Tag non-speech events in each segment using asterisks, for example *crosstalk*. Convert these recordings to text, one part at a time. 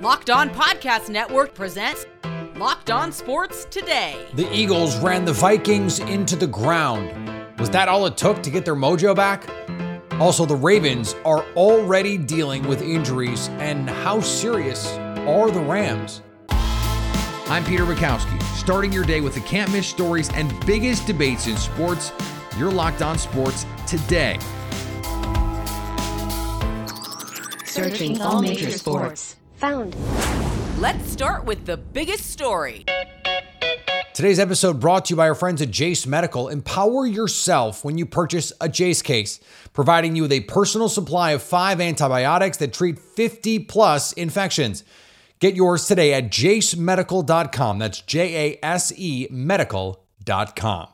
Locked On Podcast Network presents Locked On Sports Today. The Eagles ran the Vikings into the ground. Was that all it took to get their mojo back? Also, the Ravens are already dealing with injuries, and how serious are the Rams? I'm Peter Bukowski, starting your day with the can't miss stories and biggest debates in sports. You're locked on sports today. Searching all major sports. Found. Let's start with the biggest story. Today's episode brought to you by our friends at Jase Medical. Empower yourself when you purchase a Jase case, providing you with a personal supply of five antibiotics that treat 50 plus infections. Get yours today at jasemedical.com. That's J A S E medical.com.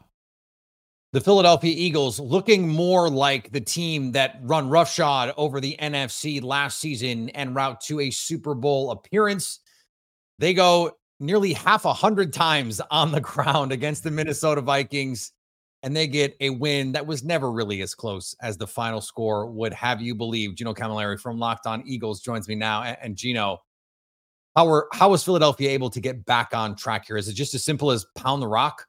The Philadelphia Eagles looking more like the team that run roughshod over the NFC last season and route to a Super Bowl appearance. They go nearly half a hundred times on the *laughs* ground against the Minnesota Vikings, and they get a win that was never really as close as the final score would have you believe. Gino Camilleri from Locked On Eagles joins me now. And Gino, how were how was Philadelphia able to get back on track here? Is it just as simple as pound the rock?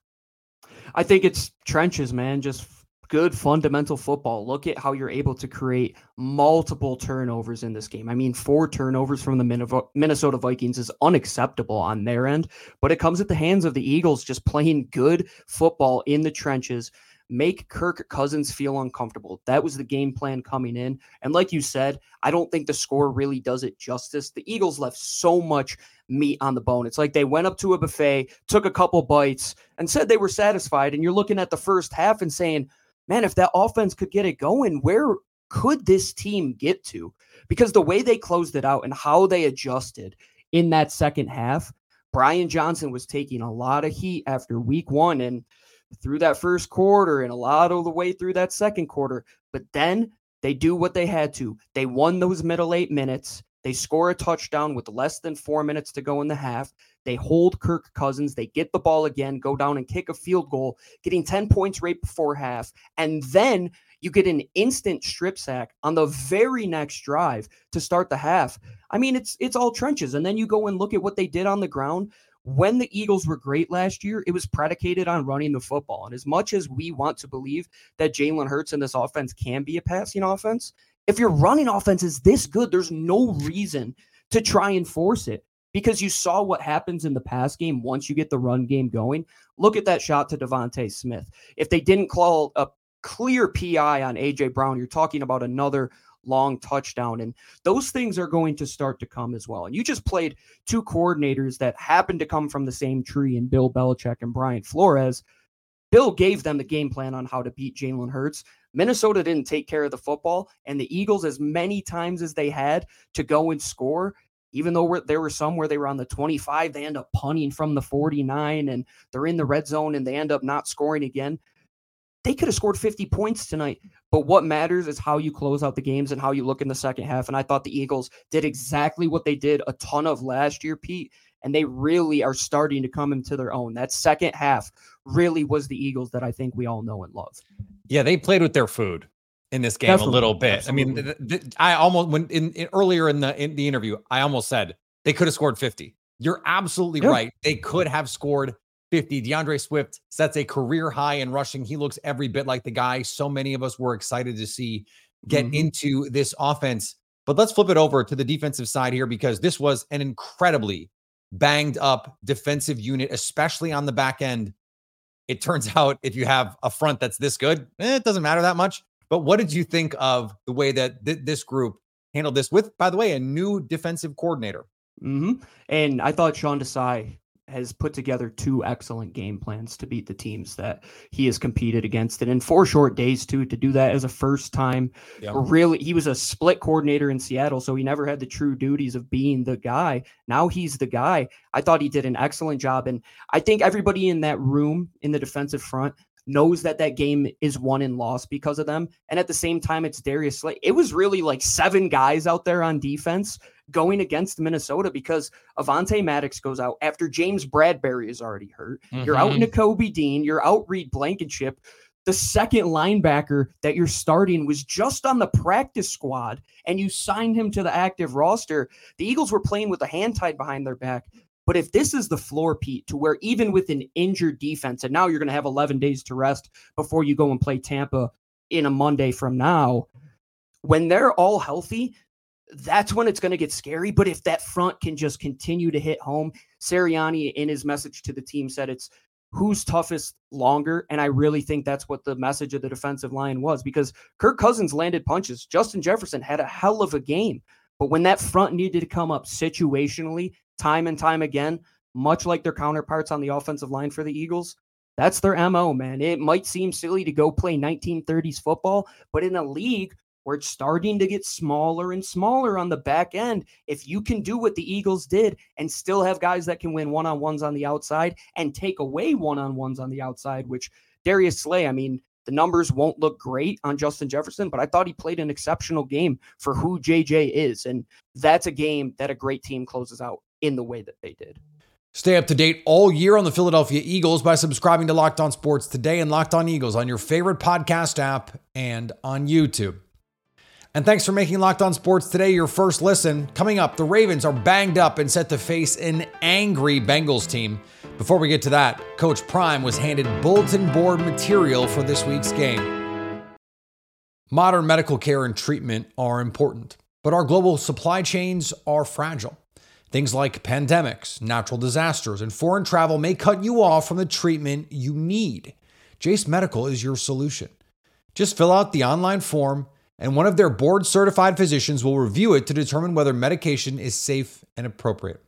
I think it's trenches, man. Just good fundamental football. Look at how you're able to create multiple turnovers in this game. I mean, four turnovers from the Minnesota Vikings is unacceptable on their end, but it comes at the hands of the Eagles just playing good football in the trenches. Make Kirk Cousins feel uncomfortable. That was the game plan coming in. And like you said, I don't think the score really does it justice. The Eagles left so much meat on the bone. It's like they went up to a buffet, took a couple bites, and said they were satisfied. And you're looking at the first half and saying, man, if that offense could get it going, where could this team get to? Because the way they closed it out and how they adjusted in that second half, Brian Johnson was taking a lot of heat after week one and through that first quarter and a lot of the way through that second quarter. But then they do what they had to. They won those middle eight minutes. They score a touchdown with less than four minutes to go in the half. They hold Kirk Cousins. They get the ball again, go down and kick a field goal, getting 10 points right before half. And then you get an instant strip sack on the very next drive to start the half. I mean, it's it's all trenches. And then you go and look at what they did on the ground. When the Eagles were great last year, it was predicated on running the football. And as much as we want to believe that Jalen Hurts and this offense can be a passing offense, if your running offense is this good, there's no reason to try and force it because you saw what happens in the pass game once you get the run game going. Look at that shot to DeVonta Smith. If they didn't call a clear PI on AJ Brown, you're talking about another long touchdown. And those things are going to start to come as well. And you just played two coordinators that happen to come from the same tree in Bill Belichick and Brian Flores. Bill gave them the game plan on how to beat Jalen Hurts. Minnesota didn't take care of the football, and the Eagles, as many times as they had to go and score, even though there were some where they were on the 25, they end up punting from the 49 and they're in the red zone and they end up not scoring again. They could have scored 50 points tonight, but what matters is how you close out the games and how you look in the second half. And I thought the Eagles did exactly what they did a ton of last year, Pete, and they really are starting to come into their own. That second half really was the Eagles that I think we all know and love. Yeah, they played with their food in this game Definitely. a little bit. Absolutely. I mean, th- th- I almost when in, in, earlier in the in the interview, I almost said they could have scored 50. You're absolutely yeah. right. They could have scored 50. DeAndre Swift sets a career high in rushing. He looks every bit like the guy so many of us were excited to see get mm-hmm. into this offense. But let's flip it over to the defensive side here because this was an incredibly banged up defensive unit, especially on the back end it turns *laughs* out if you have a front that's this good, eh, it doesn't matter that much. But what did you think of the way that th- this group handled this with, by the way, a new defensive coordinator? Mm-hmm. And I thought Sean Desai has put together two excellent game plans to beat the teams that he has competed against. And in four short days too to do that as a first time yep. really he was a split coordinator in Seattle so he never had the true duties of being the guy. Now he's the guy. I thought he did an excellent job and I think everybody in that room in the defensive front knows that that game is won and lost because of them. And at the same time, it's Darius Slay. It was really like seven guys out there on defense going against Minnesota because Avonte Maddox goes out after James Bradberry is already hurt. Mm-hmm. You're out mm-hmm. Dean. You're out Reed Blankenship. the second linebacker that you're starting was just on the practice squad and you signed him to the active roster. The Eagles were playing with a hand tied behind their back. But if this is the floor, Pete, to where even with an injured defense, and now you're going to have 11 days to rest before you go and play Tampa in a Monday from now, when they're all healthy, that's when it's going to get scary. But if that front can just continue to hit home, Sirianni in his message to the team said it's who's toughest longer. And I really think that's what the message of the defensive line was because Kirk Cousins landed punches. Justin Jefferson had a hell of a game. But when that front needed to come up situationally, time and time again, much like their counterparts on the offensive line for the Eagles, that's their MO, man. It might seem silly to go play 1930s football, but in a league where it's starting to get smaller and smaller on the back end. If you can do what the Eagles did and still have guys that can win one on ones on the outside and take away one on ones on the outside, which Darius Slay, I mean, the numbers won't look great on Justin Jefferson, but I thought he played an exceptional game for who JJ is. And that's a game that a great team closes out in the way that they did. Stay up to date all year on the Philadelphia Eagles by subscribing to Locked On Sports today and Locked On Eagles on your favorite podcast app and on YouTube. And thanks for making Locked On Sports today your first listen. Coming up, the Ravens are banged up and set to face an angry Bengals team. Before we get to that, Coach Prime was handed bulletin board material for this week's game. Modern medical care and treatment are important, but our global supply chains are fragile. Things like pandemics, natural disasters, and foreign travel may cut you off from the treatment you need. Jase Medical is your solution. Just fill out the online form and one of their board certified physicians will review it to determine whether medication is safe and appropriate.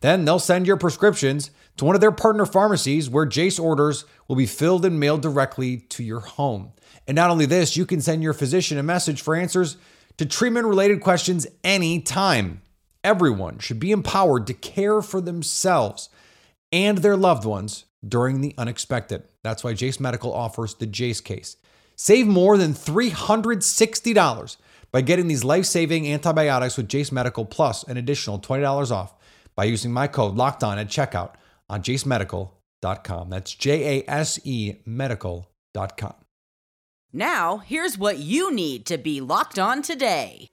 Then they'll send your prescriptions to one of their partner pharmacies where Jase orders will be filled and mailed directly to your home. And not only this, you can send your physician a message for answers to treatment related questions anytime. Everyone should be empowered to care for themselves and their loved ones during the unexpected. That's why Jase Medical offers the Jase case. Save more than $360 by getting these life saving antibiotics with Jase Medical plus an additional $20 off by using my code locked on at checkout on jasemedical.com. That's J A S E medical.com. Now, here's what you need to be locked on today.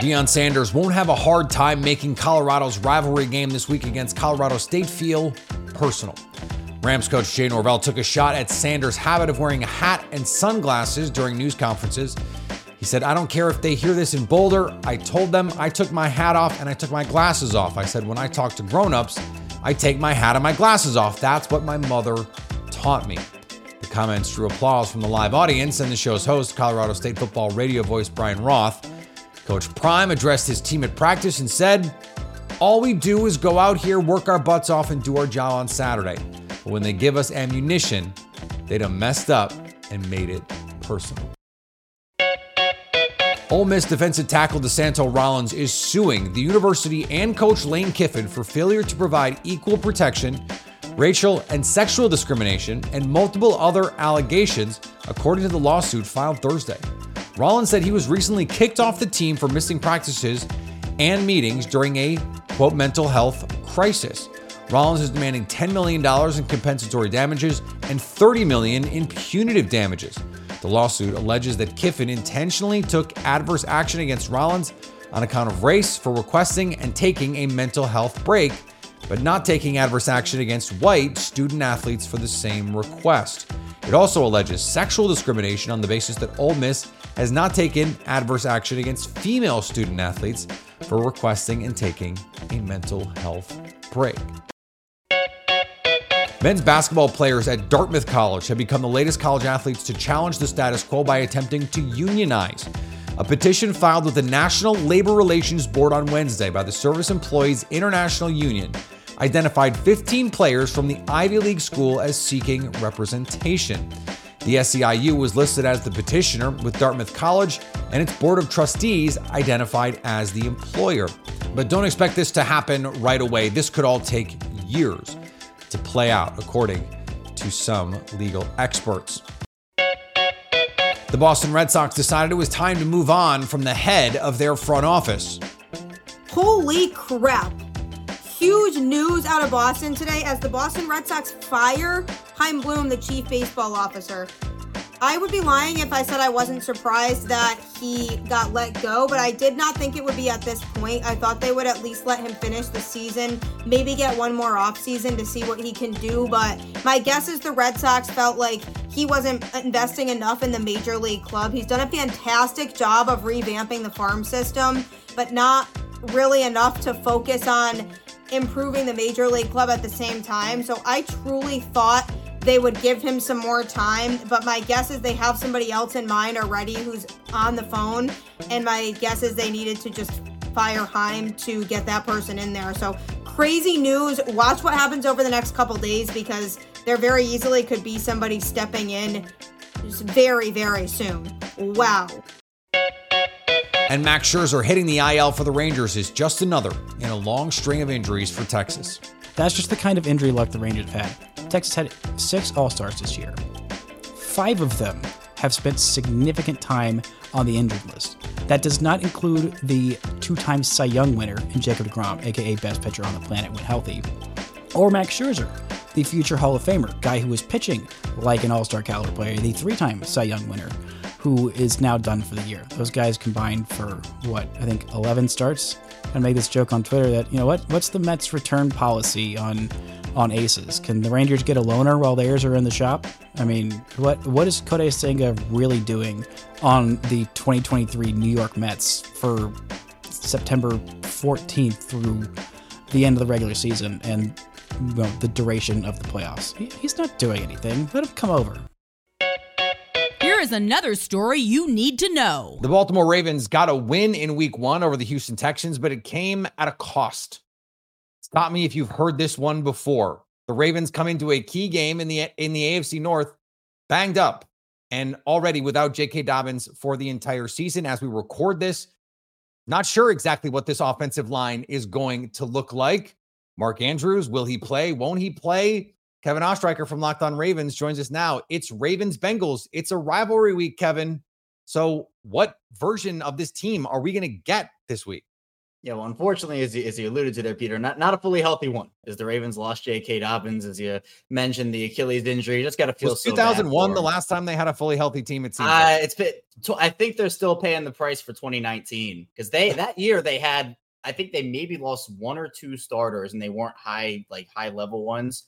Deion Sanders won't have a hard time making Colorado's rivalry game this week against Colorado State feel personal. Rams coach Jay Norvell took a shot at Sanders' habit of wearing a hat and sunglasses during news conferences. He said, I don't care if they hear this in Boulder. I told them I took my hat off and I took my glasses off. I said, when I talk to grown-ups, I take my hat and my glasses off. That's what my mother taught me. The comments drew applause from the live audience and the show's host, Colorado State football radio voice Brian Roth. Coach Prime addressed his team at practice and said, All we do is go out here, work our butts off, and do our job on Saturday. But when they give us ammunition, they done messed up and made it personal. Ole Miss defensive tackle DeSanto Rollins is suing the university and coach Lane Kiffin for failure to provide equal protection, racial and sexual discrimination, and multiple other allegations, according to the lawsuit filed Thursday. Rollins said he was recently kicked off the team for missing practices and meetings during a quote mental health crisis. Rollins is demanding $10 million in compensatory damages and 30 million in punitive damages. The lawsuit alleges that Kiffin intentionally took adverse action against Rollins on account of race for requesting and taking a mental health break, but not taking adverse action against white student athletes for the same request. It also alleges sexual discrimination on the basis that Ole Miss has not taken adverse action against female student athletes for requesting and taking a mental health break. Men's basketball players at Dartmouth College have become the latest college athletes to challenge the status quo by attempting to unionize. A petition filed with the National Labor Relations Board on Wednesday by the Service Employees International Union identified 15 players from the Ivy League school as seeking representation. The SEIU was listed as the petitioner, with Dartmouth College and its board of trustees identified as the employer. But don't expect this to happen right away. This could all take years to play out, according to some legal experts. The Boston Red Sox decided it was time to move on from the head of their front office. Holy crap. Huge news out of Boston today as the Boston Red Sox fire Chaim Bloom, the chief baseball officer. I would be lying if I said I wasn't surprised that he got let go, but I did not think it would be at this point. I thought they would at least let him finish the season, maybe get one more offseason to see what he can do. But my guess is the Red Sox felt like he wasn't investing enough in the major league club. He's done a fantastic job of revamping the farm system, but not really enough to focus on improving the major league club at the same time. So I truly thought they would give him some more time, but my guess is they have somebody else in mind already who's on the phone, and my guess is they needed to just fire Chaim to get that person in there. So crazy news. Watch what happens over the next couple days because there very easily could be somebody stepping in very, very soon. Wow. And Max Scherzer hitting the IL for the Rangers is just another in a long string of injuries for Texas. That's just the kind of injury luck the Rangers have had. Texas had six All Stars this year. Five of them have spent significant time on the injured list. That does not include the two time Cy Young winner in Jacob DeGrom, aka best pitcher on the planet when healthy, or Max Scherzer, the future Hall of Famer, guy who was pitching like an All Star caliber player, the three time Cy Young winner, who is now done for the year. Those guys combined for what I think 11 starts. I made this joke on Twitter that you know what what's the Mets return policy on on aces. Can the Rangers get a loaner while theirs are in the shop? I mean, what what is Kodai Senga really doing on the 2023 New York Mets for September 14th through the end of the regular season and well, the duration of the playoffs? He, he's not doing anything. Let him come over. Here is another story you need to know. The Baltimore Ravens got a win in week one over the Houston Texans, but it came at a cost. Stop me if you've heard this one before. The Ravens come into a key game in the in the AFC North banged up and already without J.K. Dobbins for the entire season. As we record this, not sure exactly what this offensive line is going to look like. Mark Andrews, will he play? Won't he play? Kevin Ostreicher from Locked On Ravens joins us now. It's Ravens Bengals. It's a rivalry week, Kevin. So, what version of this team are we going to get this week? Yeah, well, unfortunately, as you, as you alluded to there, Peter, not, not a fully healthy one. As the Ravens lost J.K. Dobbins, as you mentioned, the Achilles injury. Just got to feel was so 2001 the last time they had a fully healthy team. It seems. Uh, it's been. I think they're still paying the price for 2019 because they that year they had. I think they maybe lost one or two starters, and they weren't high like high level ones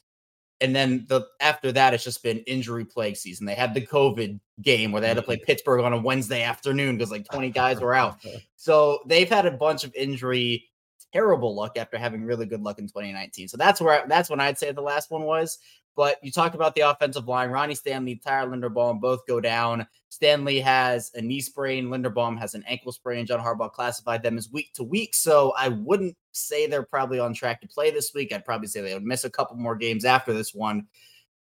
and then the after that it's just been injury plague season. They had the COVID game where they had to play Mm-hmm. Pittsburgh on a Wednesday afternoon because like 20 guys were out. *laughs* So they've had a bunch of injury terrible luck after having really good luck in 2019. So that's where that's when I'd say the last one was. But you talked about the offensive line. Ronnie Stanley, Tyler Linderbaum both go down. Stanley has a knee sprain. Linderbaum has an ankle sprain. John Harbaugh classified them as week to week. So I wouldn't say they're probably on track to play this week. I'd probably say they would miss a couple more games after this one.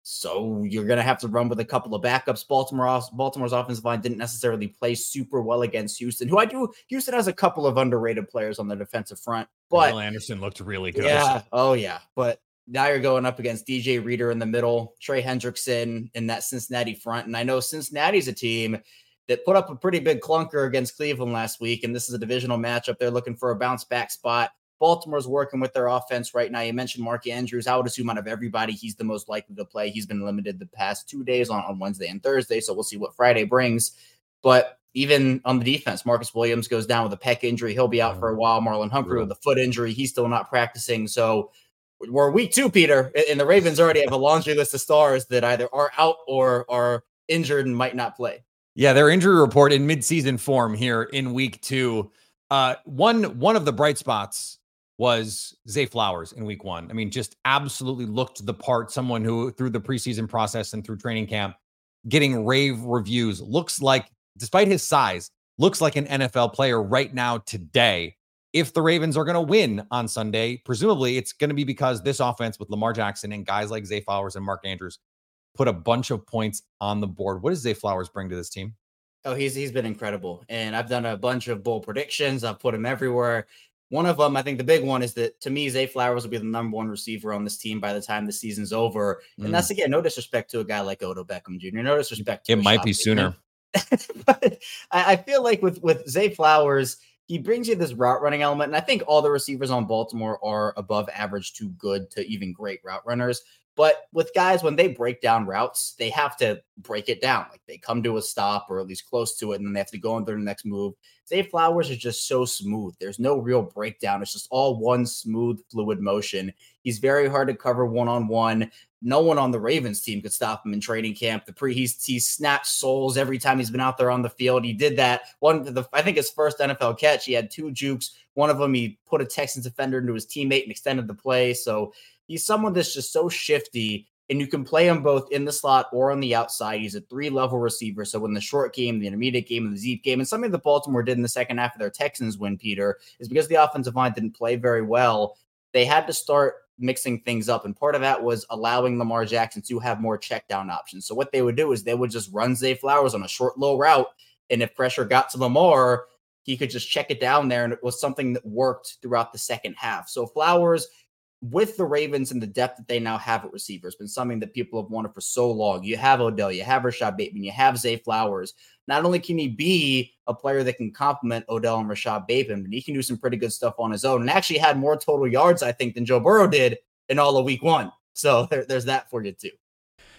So you're going to have to run with a couple of backups. Baltimore, Baltimore's offensive line didn't necessarily play super well against Houston, who I do. Houston has a couple of underrated players on the defensive front, but Will Anderson looked really good. yeah, oh yeah, but now you're going up against DJ Reader in the middle, Trey Hendrickson in that Cincinnati front. And I know Cincinnati's a team that put up a pretty big clunker against Cleveland last week. And this is a divisional matchup. They're looking for a bounce back spot. Baltimore's working with their offense right now. You mentioned Mark Andrews. I would assume out of everybody, he's the most likely to play. He's been limited the past two days on, on Wednesday and Thursday. So we'll see what Friday brings. But even on the defense, Marcus Williams goes down with a pec injury. He'll be out for a while. Marlon Humphrey with a foot injury. He's still not practicing. So we're week two, Peter, and the Ravens already have a laundry list of stars that either are out or are injured and might not play. Yeah, their injury report in midseason form here in week two. Uh, one one of the bright spots was Zay Flowers in week one. I mean, just absolutely looked the part. Someone who through the preseason process and through training camp, getting rave reviews. Looks like, despite his size, looks like an NFL player right now today. If the Ravens are going to win on Sunday, presumably it's going to be because this offense with Lamar Jackson and guys like Zay Flowers and Mark Andrews put a bunch of points on the board. What does Zay Flowers bring to this team? Oh, he's he's been incredible, and I've done a bunch of bold predictions. I've put him everywhere. One of them, I think the big one is that to me, Zay Flowers will be the number one receiver on this team by the time the season's over. Mm. And that's again, no disrespect to a guy like Odell Beckham Jr. No disrespect. To It might be sooner. *laughs* But I, I feel like with with Zay Flowers, he brings you this route running element. And I think all the receivers on Baltimore are above average to good to even great route runners. But with guys, when they break down routes, they have to break it down. Like they come to a stop or at least close to it, and then they have to go into their next move. Zay Flowers is just so smooth. There's no real breakdown. It's just all one smooth, fluid motion. He's very hard to cover one on one. No one on the Ravens team could stop him in training camp. The pre he's he snapped souls every time he's been out there on the field. He did that one. The I think his first NFL catch. He had two jukes. One of them he put a Texans defender into his teammate and extended the play. So he's someone that's just so shifty and you can play him both in the slot or on the outside. He's a three level receiver. So in the short game, the intermediate game, and the deep game, and something that Baltimore did in the second half of their Texans win, Peter, is because the offensive line didn't play very well. They had to start mixing things up. And part of that was allowing Lamar Jackson to have more check down options. So what they would do is they would just run Zay Flowers on a short, low route. And if pressure got to Lamar, he could just check it down there. And it was something that worked throughout the second half. So Flowers with the Ravens and the depth that they now have at receivers, been something that people have wanted for so long. You have Odell, you have Rashad Bateman, you have Zay Flowers. Not only can he be a player that can complement Odell and Rashad Bateman, but he can do some pretty good stuff on his own and actually had more total yards, I think, than Joe Burrow did in all of week one. So *laughs* there, there's that for you too.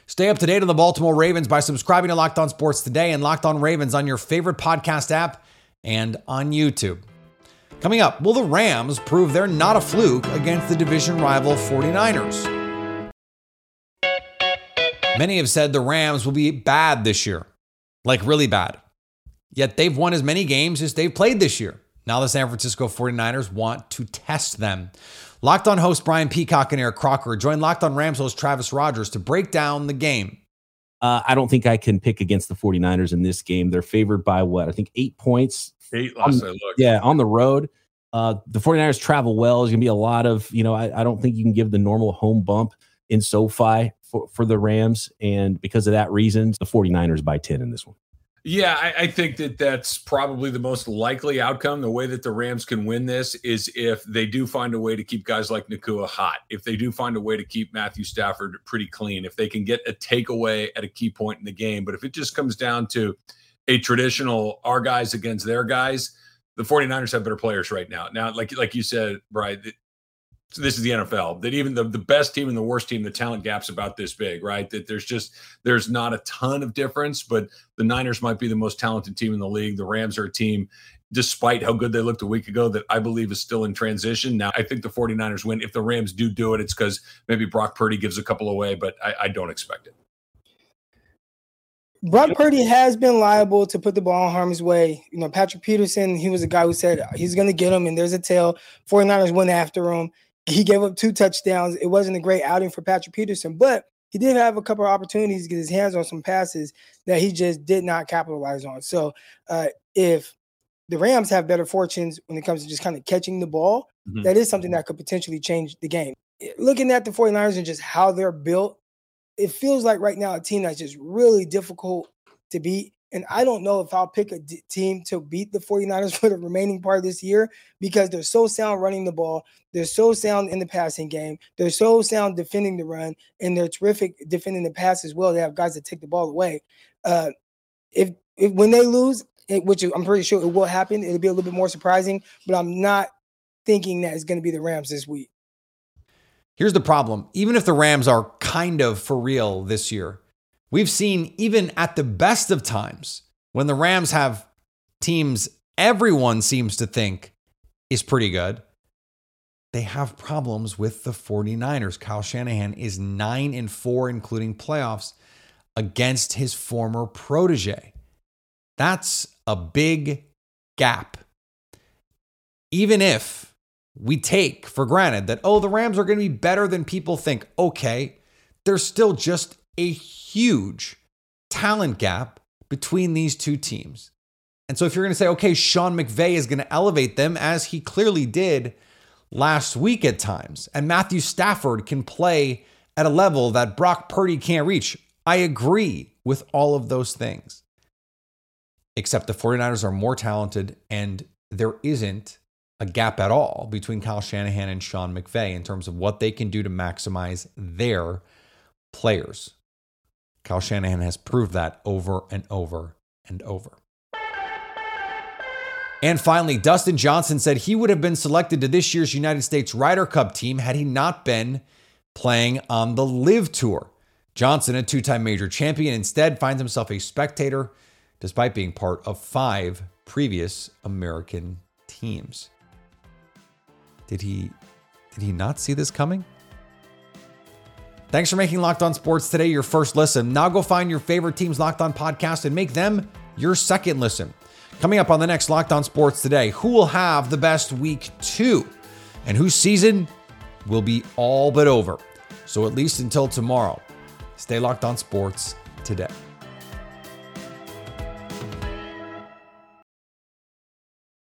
Stay up to date on the Baltimore Ravens by subscribing to Locked On Sports today and Locked On Ravens on your favorite podcast app and on YouTube. Coming up, will the Rams prove they're not a fluke against the division rival 49ers? Many have said the Rams will be bad this year, like really bad. Yet they've won as many games as they've played this year. Now the San Francisco 49ers want to test them. Locked on host Brian Peacock and Eric Crocker join Locked on Rams host Travis Rogers to break down the game. Uh, I don't think I can pick against the 49ers in this game. They're favored by what? I think eight points Eight last I looked. Yeah, on the road. Uh, the 49ers travel well. There's going to be a lot of, you know, I, I, don't think you can give the normal home bump in SoFi for, for the Rams. And because of that reason, the 49ers by 10 in this one. Yeah, I, I, think that that's probably the most likely outcome. The way that the Rams can win this is if they do find a way to keep guys like Nacua hot, if they do find a way to keep Matthew Stafford pretty clean, if they can get a takeaway at a key point in the game. But if it just comes down to, a traditional our guys against their guys, the 49ers have better players right now. Now, like like you said, Brian, this is the NFL. That even the, the best team and the worst team, the talent gap's about this big, right? That there's just there's not a ton of difference, but the Niners might be the most talented team in the league. The Rams are a team, despite how good they looked a week ago, that I believe is still in transition. Now, I think the 49ers win. If the Rams do do it, it's because maybe Brock Purdy gives a couple away, but I, I don't expect it. Brock Purdy has been liable to put the ball in harm's way. You know, Patrick Peterson, he was a guy who said he's going to get him, and there's a tail. 49ers went after him. He gave up two touchdowns. It wasn't a great outing for Patrick Peterson, but he did have a couple of opportunities to get his hands on some passes that he just did not capitalize on. So, uh, if the Rams have better fortunes when it comes to just kind of catching the ball, mm-hmm. that is something that could potentially change the game. Looking at the 49ers and just how they're built, it feels like right now a team that's just really difficult to beat. And I don't know if I'll pick a d- team to beat the 49ers *laughs* for the remaining part of this year because they're so sound running the ball. They're so sound in the passing game. They're so sound defending the run. And they're terrific defending the pass as well. They have guys that take the ball away. Uh, if, if when they lose, it, which I'm pretty sure it will happen, it'll be a little bit more surprising. But I'm not thinking that it's going to be the Rams this week. Here's the problem even if the Rams are kind of for real this year, we've seen even at the best of times when the Rams have teams everyone seems to think is pretty good, they have problems with the 49ers. Kyle Shanahan is 9 and 4 including playoffs against his former protege. That's a big gap. Even if we take for granted that, oh, the Rams are going to be better than people think. Okay, there's still just a huge talent gap between these two teams. And so if you're going to say, okay, Sean McVay is going to elevate them as he clearly did last week at times, and Matthew Stafford can play at a level that Brock Purdy can't reach, I agree with all of those things. Except the 49ers are more talented and there isn't a gap at all between Kyle Shanahan and Sean McVay in terms of what they can do to maximize their players. Kyle Shanahan has proved that over and over and over. And finally, Dustin Johnson said he would have been selected to this year's United States Ryder Cup team had he not been playing on the LIV Tour. Johnson, a two time major champion, instead finds himself a spectator despite being part of five previous American teams. Did he did he not see this coming? Thanks for making Locked On Sports today your first listen. Now go find your favorite team's Locked On podcast and make them your second listen. Coming up on the next Locked On Sports today, who will have the best week two and whose season will be all but over. So, at least until tomorrow, stay locked on sports today.